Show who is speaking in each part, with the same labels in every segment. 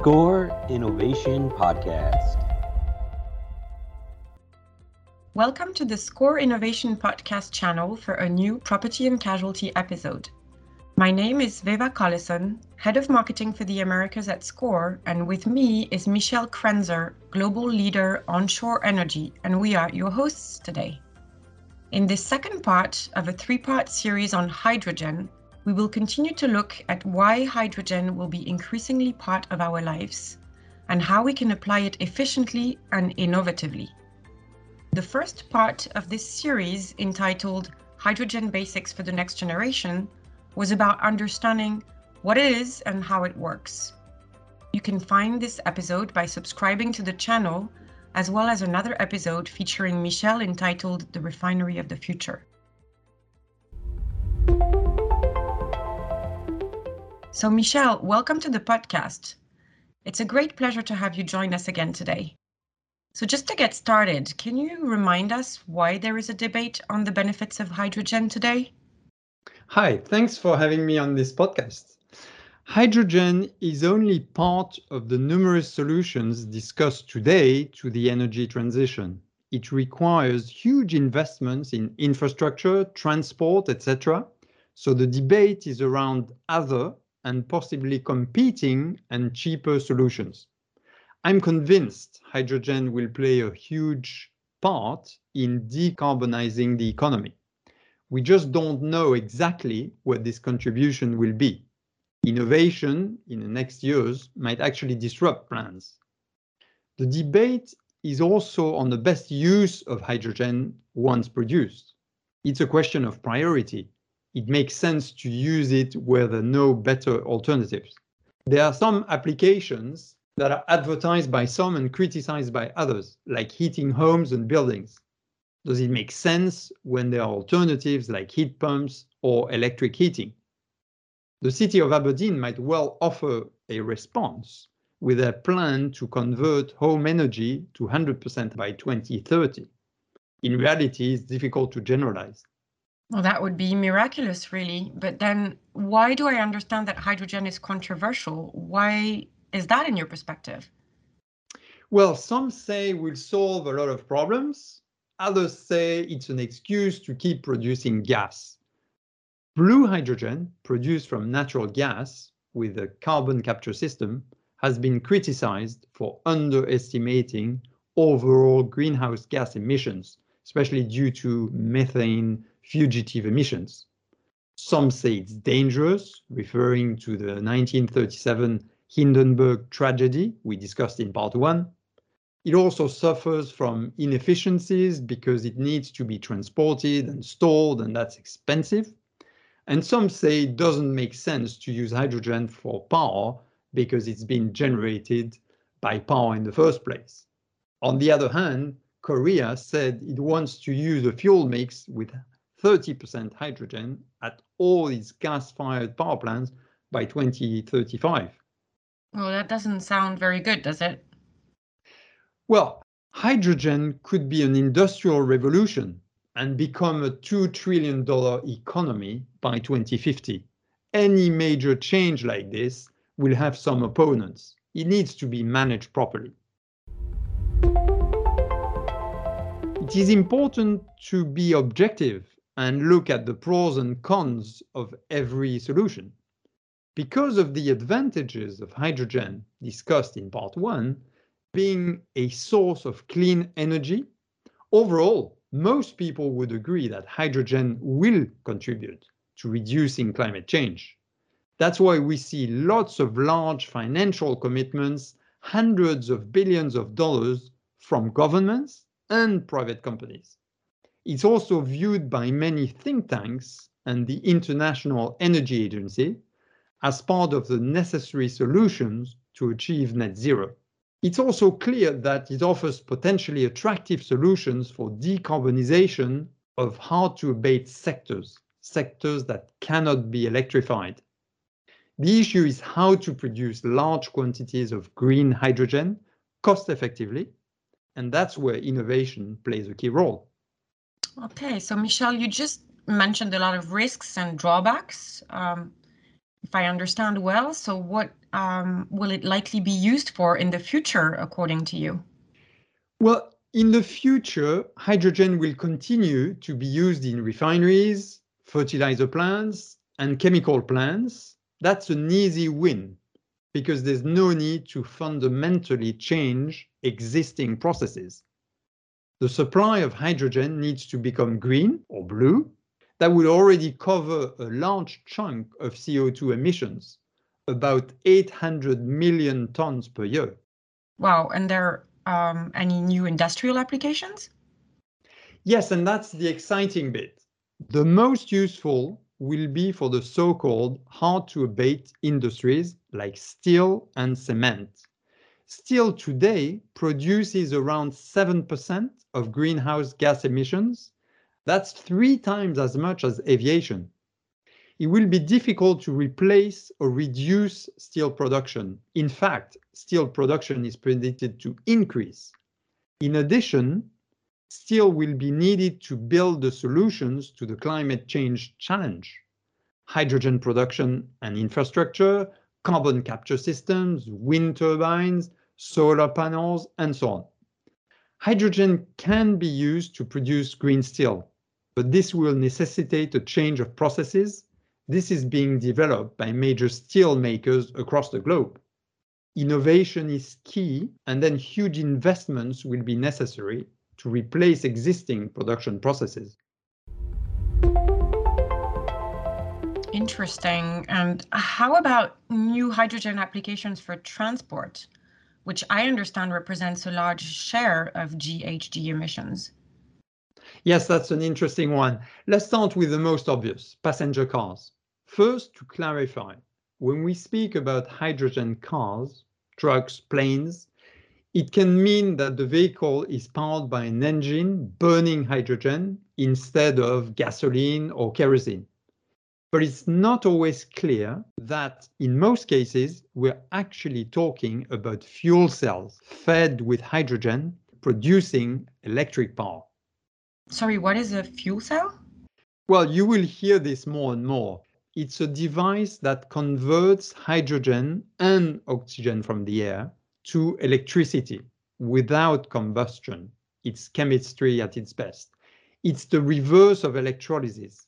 Speaker 1: SCOR Innovation Podcast.
Speaker 2: Welcome to the SCOR Innovation Podcast channel for a new property and casualty episode. My name is Veva Collison, Head of Marketing for the Americas at SCOR, and with me is Michelle Krenzer, Global Leader Onshore Energy, and we are your hosts today. In this second part of a three part series on hydrogen, we will continue to look at why hydrogen will be increasingly part of our lives and how we can apply it efficiently and innovatively. The first part of this series, entitled Hydrogen Basics for the Next Generation, was about understanding what it is and how it works. You can find this episode by subscribing to the channel, as well as another episode featuring Michelle entitled The Refinery of the Future. So, Michelle, welcome to the podcast. It's a great pleasure to have you join us again today. So, just to get started, can you remind us why there is a debate on the benefits of hydrogen today?
Speaker 3: Hi, thanks for having me on this podcast. Hydrogen is only part of the numerous solutions discussed today to the energy transition. It requires huge investments in infrastructure, transport, etc. So the debate is around other and possibly competing and cheaper solutions. I'm convinced hydrogen will play a huge part in decarbonizing the economy. We just don't know exactly what this contribution will be. Innovation in the next years might actually disrupt plans. The debate is also on the best use of hydrogen once produced. It's a question of priority it makes sense to use it where there are no better alternatives. There are some applications that are advertised by some and criticized by others, like heating homes and buildings. Does it make sense when there are alternatives like heat pumps or electric heating? The city of Aberdeen might well offer a response with a plan to convert home energy to 100% by 2030. In reality, it's difficult to generalize.
Speaker 2: Well, that would be miraculous, really. But then why do I understand that hydrogen is controversial? Why is that in your perspective?
Speaker 3: Well, some say we'll solve a lot of problems. Others say it's an excuse to keep producing gas. Blue hydrogen, produced from natural gas with a carbon capture system, has been criticized for underestimating overall greenhouse gas emissions, especially due to methane fugitive emissions. Some say it's dangerous, referring to the 1937 Hindenburg tragedy we discussed in part one. It also suffers from inefficiencies because it needs to be transported and stored, and that's expensive. And some say it doesn't make sense to use hydrogen for power because it's been generated by power in the first place. On the other hand, Korea said it wants to use a fuel mix with 30% hydrogen at all its gas-fired power plants by 2035.
Speaker 2: Well, that doesn't sound very good, does it?
Speaker 3: Well, hydrogen could be an industrial revolution and become a $2 trillion economy by 2050. Any major change like this will have some opponents. It needs to be managed properly. It is important to be objective and look at the pros and cons of every solution. Because of the advantages of hydrogen discussed in part one, being a source of clean energy, overall, most people would agree that hydrogen will contribute to reducing climate change. That's why we see lots of large financial commitments, hundreds of billions of dollars from governments and private companies. It's also viewed by many think tanks and the International Energy Agency as part of the necessary solutions to achieve net zero. It's also clear that it offers potentially attractive solutions for decarbonization of hard to abate sectors, sectors that cannot be electrified. The issue is how to produce large quantities of green hydrogen cost effectively, and that's where innovation plays a key role.
Speaker 2: Okay, so Michel, you just mentioned a lot of risks and drawbacks. Um, if I understand well. So, what um, will it likely be used for in the future, according to you?
Speaker 3: Well, in the future, hydrogen will continue to be used in refineries, fertilizer plants, and chemical plants. That's an easy win because there's no need to fundamentally change existing processes. The supply of hydrogen needs to become green or blue. That would already cover a large chunk of CO2 emissions, about 800 million tons per year.
Speaker 2: Wow, and there are um, any new industrial applications?
Speaker 3: Yes, and that's the exciting bit. The most useful will be for the so-called hard-to-abate industries like steel and cement. Steel today produces around 7% of greenhouse gas emissions. That's three times as much as aviation. It will be difficult to replace or reduce steel production. In fact, steel production is predicted to increase. In addition, steel will be needed to build the solutions to the climate change challenge. Hydrogen production and infrastructure, carbon capture systems, wind turbines, solar panels, and so on. Hydrogen can be used to produce green steel, but this will necessitate a change of processes. This is being developed by major steel makers across the globe. Innovation is key, and then huge investments will be necessary to replace existing production processes.
Speaker 2: Interesting. And how about new hydrogen applications for transport, which I understand represents a large share of GHG emissions?
Speaker 3: Yes, that's an interesting one. Let's start with the most obvious, passenger cars. First, to clarify, when we speak about hydrogen cars, trucks, planes, it can mean that the vehicle is powered by an engine burning hydrogen instead of gasoline or kerosene. But it's not always clear that in most cases, we're actually talking about fuel cells fed with hydrogen producing electric power.
Speaker 2: Sorry, what is a fuel cell?
Speaker 3: Well, you will hear this more and more. It's a device that converts hydrogen and oxygen from the air to electricity without combustion. It's chemistry at its best. It's the reverse of electrolysis.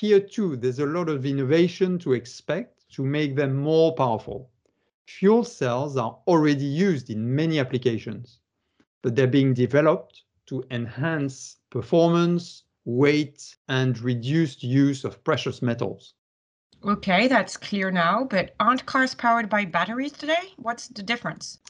Speaker 3: Here too, there's a lot of innovation to expect to make them more powerful. Fuel cells are already used in many applications, but they're being developed to enhance performance, weight, and reduced use of precious metals.
Speaker 2: Okay, that's clear now, but aren't cars powered by batteries today? What's the difference?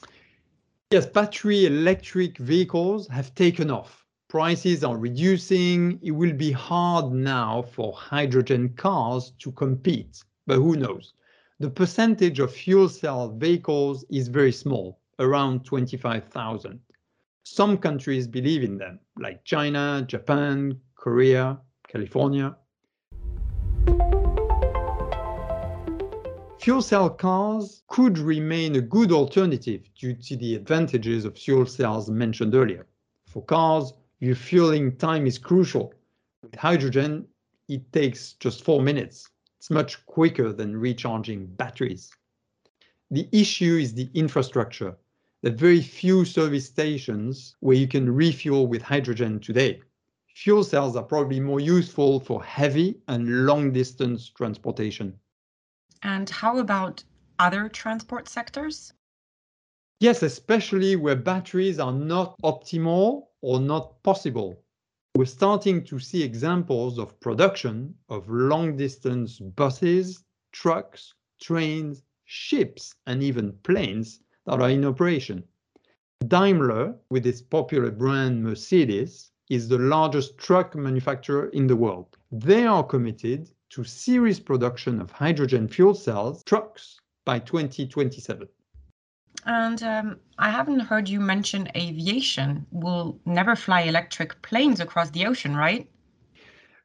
Speaker 3: Yes, battery electric vehicles have taken off. Prices are reducing. It will be hard now for hydrogen cars to compete, but who knows? The percentage of fuel cell vehicles is very small, around 25,000. Some countries believe in them, like China, Japan, Korea, California. Fuel cell cars could remain a good alternative due to the advantages of fuel cells mentioned earlier. For cars, refueling time is crucial. With hydrogen, it takes just four minutes. It's much quicker than recharging batteries. The issue is the infrastructure. There are very few service stations where you can refuel with hydrogen today. Fuel cells are probably more useful for heavy and long distance transportation.
Speaker 2: And how about other transport sectors?
Speaker 3: Yes, especially where batteries are not optimal or not possible. We're starting to see examples of production of long distance buses, trucks, trains, ships, and even planes that are in operation. Daimler, with its popular brand Mercedes, is the largest truck manufacturer in the world. They are committed to series production of hydrogen fuel cells trucks by 2027.
Speaker 2: And um, I haven't heard you mention aviation. We'll never fly electric planes across the ocean, right?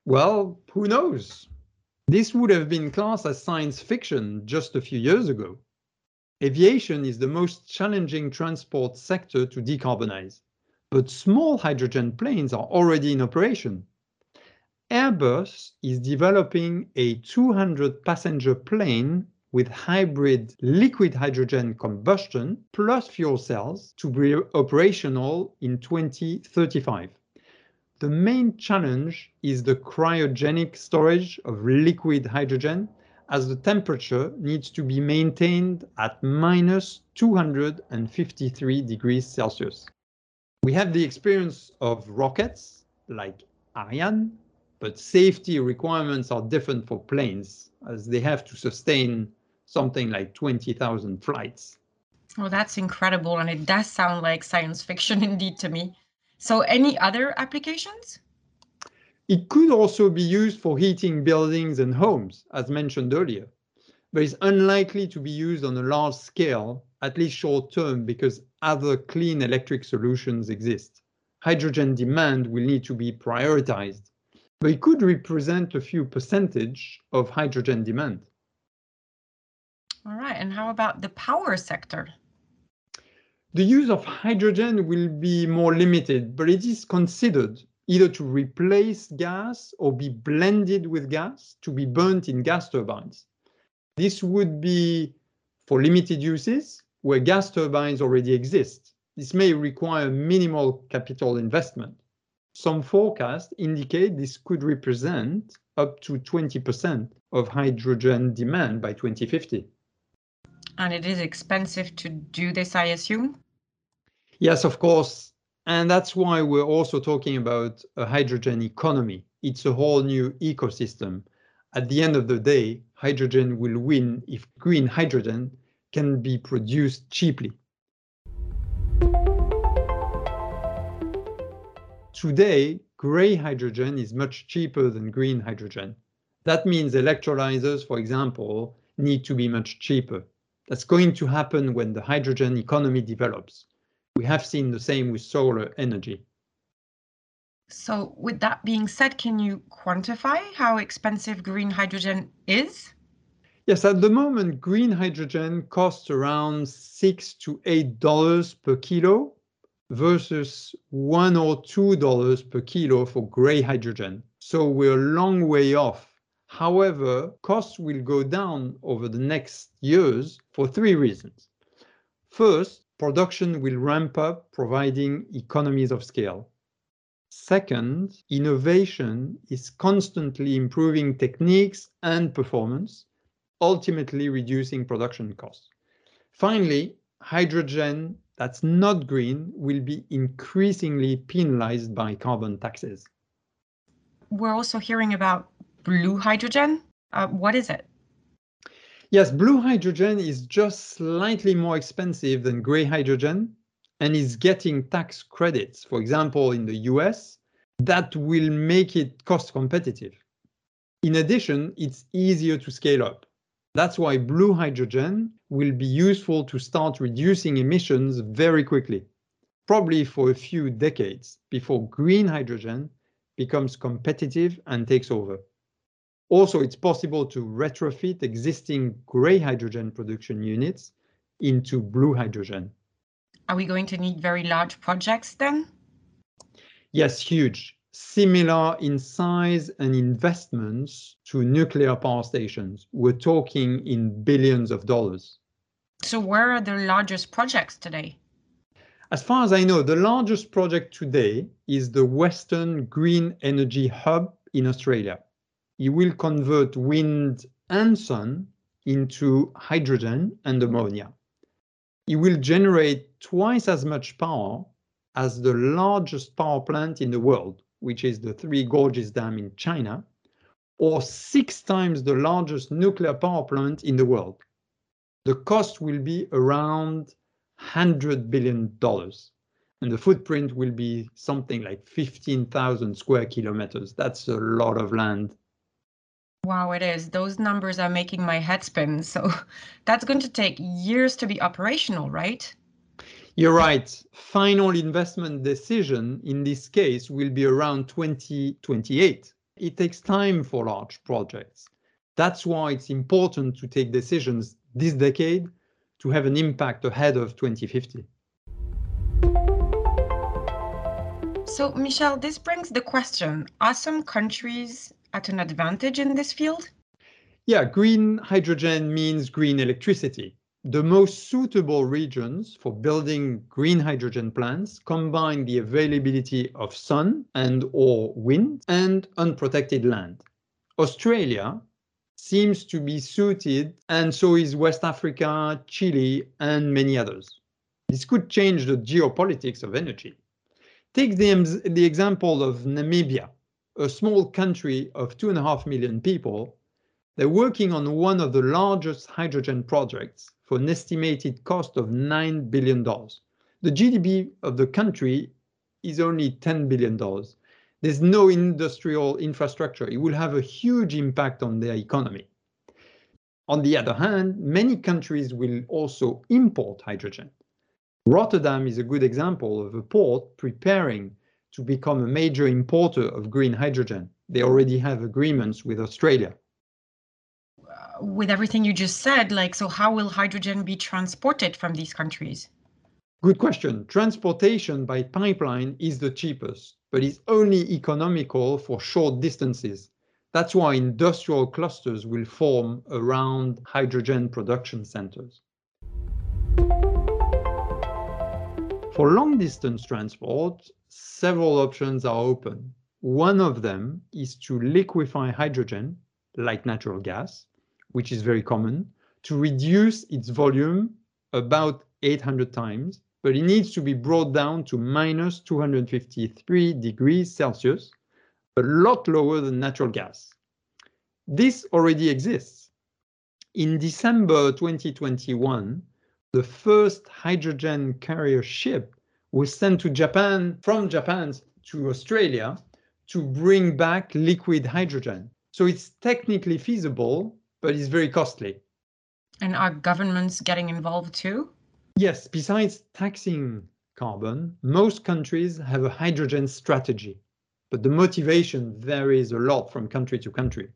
Speaker 3: Well, who knows? This would have been classed as science fiction just a few years ago. Aviation is the most challenging transport sector to decarbonize, but small hydrogen planes are already in operation. Airbus is developing a 200 passenger plane with hybrid liquid hydrogen combustion plus fuel cells to be operational in 2035. The main challenge is the cryogenic storage of liquid hydrogen as the temperature needs to be maintained at minus 253 degrees Celsius. We have the experience of rockets like Ariane, but safety requirements are different for planes as they have to sustain something like 20,000 flights.
Speaker 2: Well, that's incredible. And it does sound like science fiction indeed to me. So any other applications?
Speaker 3: It could also be used for heating buildings and homes, as mentioned earlier, but it's unlikely to be used on a large scale, at least short term, because other clean electric solutions exist. Hydrogen demand will need to be prioritized, but it could represent a few percentage of hydrogen demand.
Speaker 2: And how about the power sector?
Speaker 3: The use of hydrogen will be more limited, but it is considered either to replace gas or be blended with gas to be burnt in gas turbines. This would be for limited uses where gas turbines already exist. This may require minimal capital investment. Some forecasts indicate this could represent up to 20% of hydrogen demand by 2050.
Speaker 2: And it is expensive to do this, I assume?
Speaker 3: Yes, of course. And that's why we're also talking about a hydrogen economy. It's a whole new ecosystem. At the end of the day, hydrogen will win if green hydrogen can be produced cheaply. Today, gray hydrogen is much cheaper than green hydrogen. That means electrolyzers, for example, need to be much cheaper. That's going to happen when the hydrogen economy develops. We have seen the same with solar energy.
Speaker 2: So with that being said, can you quantify how expensive green hydrogen is?
Speaker 3: Yes, at the moment, green hydrogen costs around six to eight dollars per kilo versus one or two dollars per kilo for gray hydrogen. So we're a long way off However, costs will go down over the next years for three reasons. First, production will ramp up, providing economies of scale. Second, innovation is constantly improving techniques and performance, ultimately reducing production costs. Finally, hydrogen that's not green will be increasingly penalized by carbon taxes.
Speaker 2: We're also hearing about blue hydrogen. Uh, what is it?
Speaker 3: Yes, blue hydrogen is just slightly more expensive than gray hydrogen and is getting tax credits, for example, in the US, that will make it cost competitive. In addition, it's easier to scale up. That's why blue hydrogen will be useful to start reducing emissions very quickly, probably for a few decades before green hydrogen becomes competitive and takes over. Also, it's possible to retrofit existing gray hydrogen production units into blue hydrogen.
Speaker 2: Are we going to need very large projects then?
Speaker 3: Yes, huge. Similar in size and investments to nuclear power stations. We're talking in billions of dollars.
Speaker 2: So, where are the largest projects today?
Speaker 3: As far as I know, the largest project today is the Western Green Energy Hub in Australia you will convert wind and sun into hydrogen and ammonia. It will generate twice as much power as the largest power plant in the world, which is the Three Gorges Dam in China, or six times the largest nuclear power plant in the world. The cost will be around $100 billion, and the footprint will be something like 15,000 square kilometers. That's a lot of land
Speaker 2: Wow, it is. Those numbers are making my head spin. So that's going to take years to be operational, right?
Speaker 3: You're right. Final investment decision in this case will be around 2028. It takes time for large projects. That's why it's important to take decisions this decade to have an impact ahead of 2050.
Speaker 2: So, Michel, this brings the question Are some countries at an advantage in this field?
Speaker 3: Yeah, green hydrogen means green electricity. The most suitable regions for building green hydrogen plants combine the availability of sun and or wind and unprotected land. Australia seems to be suited and so is West Africa, Chile and many others. This could change the geopolitics of energy. Take the, the example of Namibia, a small country of two and a half million people. They're working on one of the largest hydrogen projects for an estimated cost of $9 billion. The GDP of the country is only $10 billion. There's no industrial infrastructure. It will have a huge impact on their economy. On the other hand, many countries will also import hydrogen. Rotterdam is a good example of a port preparing to become a major importer of green hydrogen. They already have agreements with Australia
Speaker 2: with everything you just said, like, so how will hydrogen be transported from these countries?
Speaker 3: Good question. Transportation by pipeline is the cheapest, but is only economical for short distances. That's why industrial clusters will form around hydrogen production centers. For long distance transport, several options are open. One of them is to liquefy hydrogen, like natural gas, which is very common, to reduce its volume about 800 times, but it needs to be brought down to minus 253 degrees Celsius, a lot lower than natural gas. This already exists. In December 2021, the first hydrogen carrier ship was sent to Japan from Japan to Australia to bring back liquid hydrogen. So it's technically feasible, but it's very costly.
Speaker 2: And are governments getting involved too?
Speaker 3: Yes, besides taxing carbon, most countries have a hydrogen strategy, but the motivation varies a lot from country to country.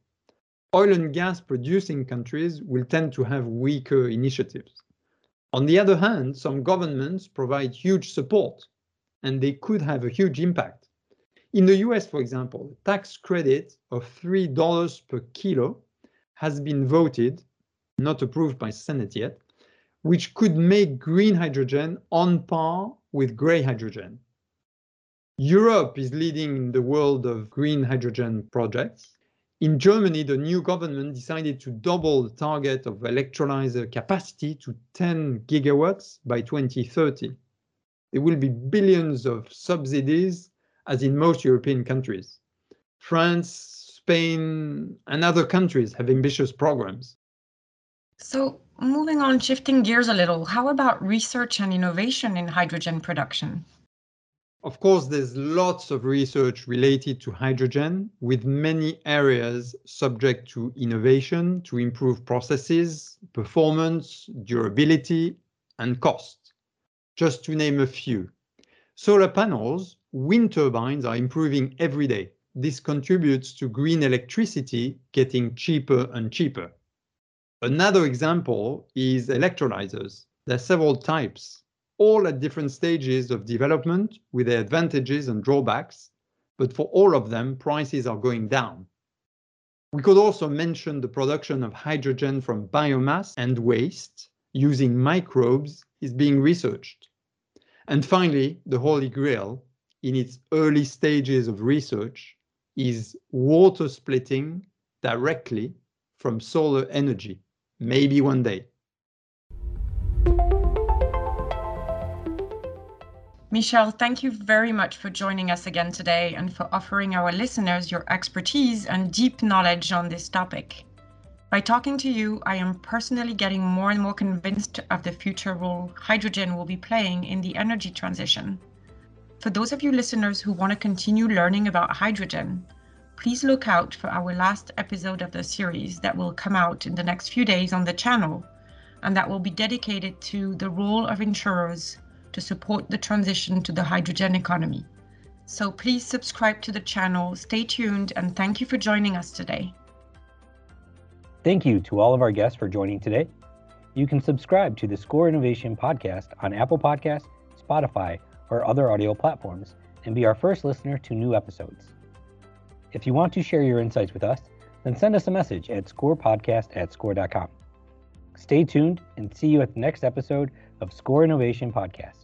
Speaker 3: Oil and gas producing countries will tend to have weaker initiatives. On the other hand, some governments provide huge support, and they could have a huge impact. In the US, for example, a tax credit of $3 per kilo has been voted, not approved by Senate yet, which could make green hydrogen on par with gray hydrogen. Europe is leading in the world of green hydrogen projects. In Germany, the new government decided to double the target of electrolyzer capacity to 10 gigawatts by 2030. There will be billions of subsidies, as in most European countries. France, Spain, and other countries have ambitious programs.
Speaker 2: So, moving on, shifting gears a little, how about research and innovation in hydrogen production?
Speaker 3: Of course, there's lots of research related to hydrogen, with many areas subject to innovation to improve processes, performance, durability, and cost. Just to name a few. Solar panels, wind turbines are improving every day this contributes to green electricity getting cheaper and cheaper. Another example is electrolyzers. There are several types, all at different stages of development with their advantages and drawbacks, but for all of them, prices are going down. We could also mention the production of hydrogen from biomass and waste using microbes is being researched. And finally, the Holy Grail, in its early stages of research, is water splitting directly from solar energy, maybe one day.
Speaker 2: Michel, thank you very much for joining us again today and for offering our listeners your expertise and deep knowledge on this topic. By talking to you, I am personally getting more and more convinced of the future role hydrogen will be playing in the energy transition. For those of you listeners who want to continue learning about hydrogen, please look out for our last episode of the series that will come out in the next few days on the channel and that will be dedicated to the role of insurers to support the transition to the hydrogen economy. So please subscribe to the channel, stay tuned, and thank you for joining us today.
Speaker 1: Thank you to all of our guests for joining today. You can subscribe to the SCOR Innovation podcast on Apple Podcasts, Spotify, or other audio platforms and be our first listener to new episodes. If you want to share your insights with us, then send us a message at scorepodcast at score.com. Stay tuned and see you at the next episode of SCOR Innovation Podcast.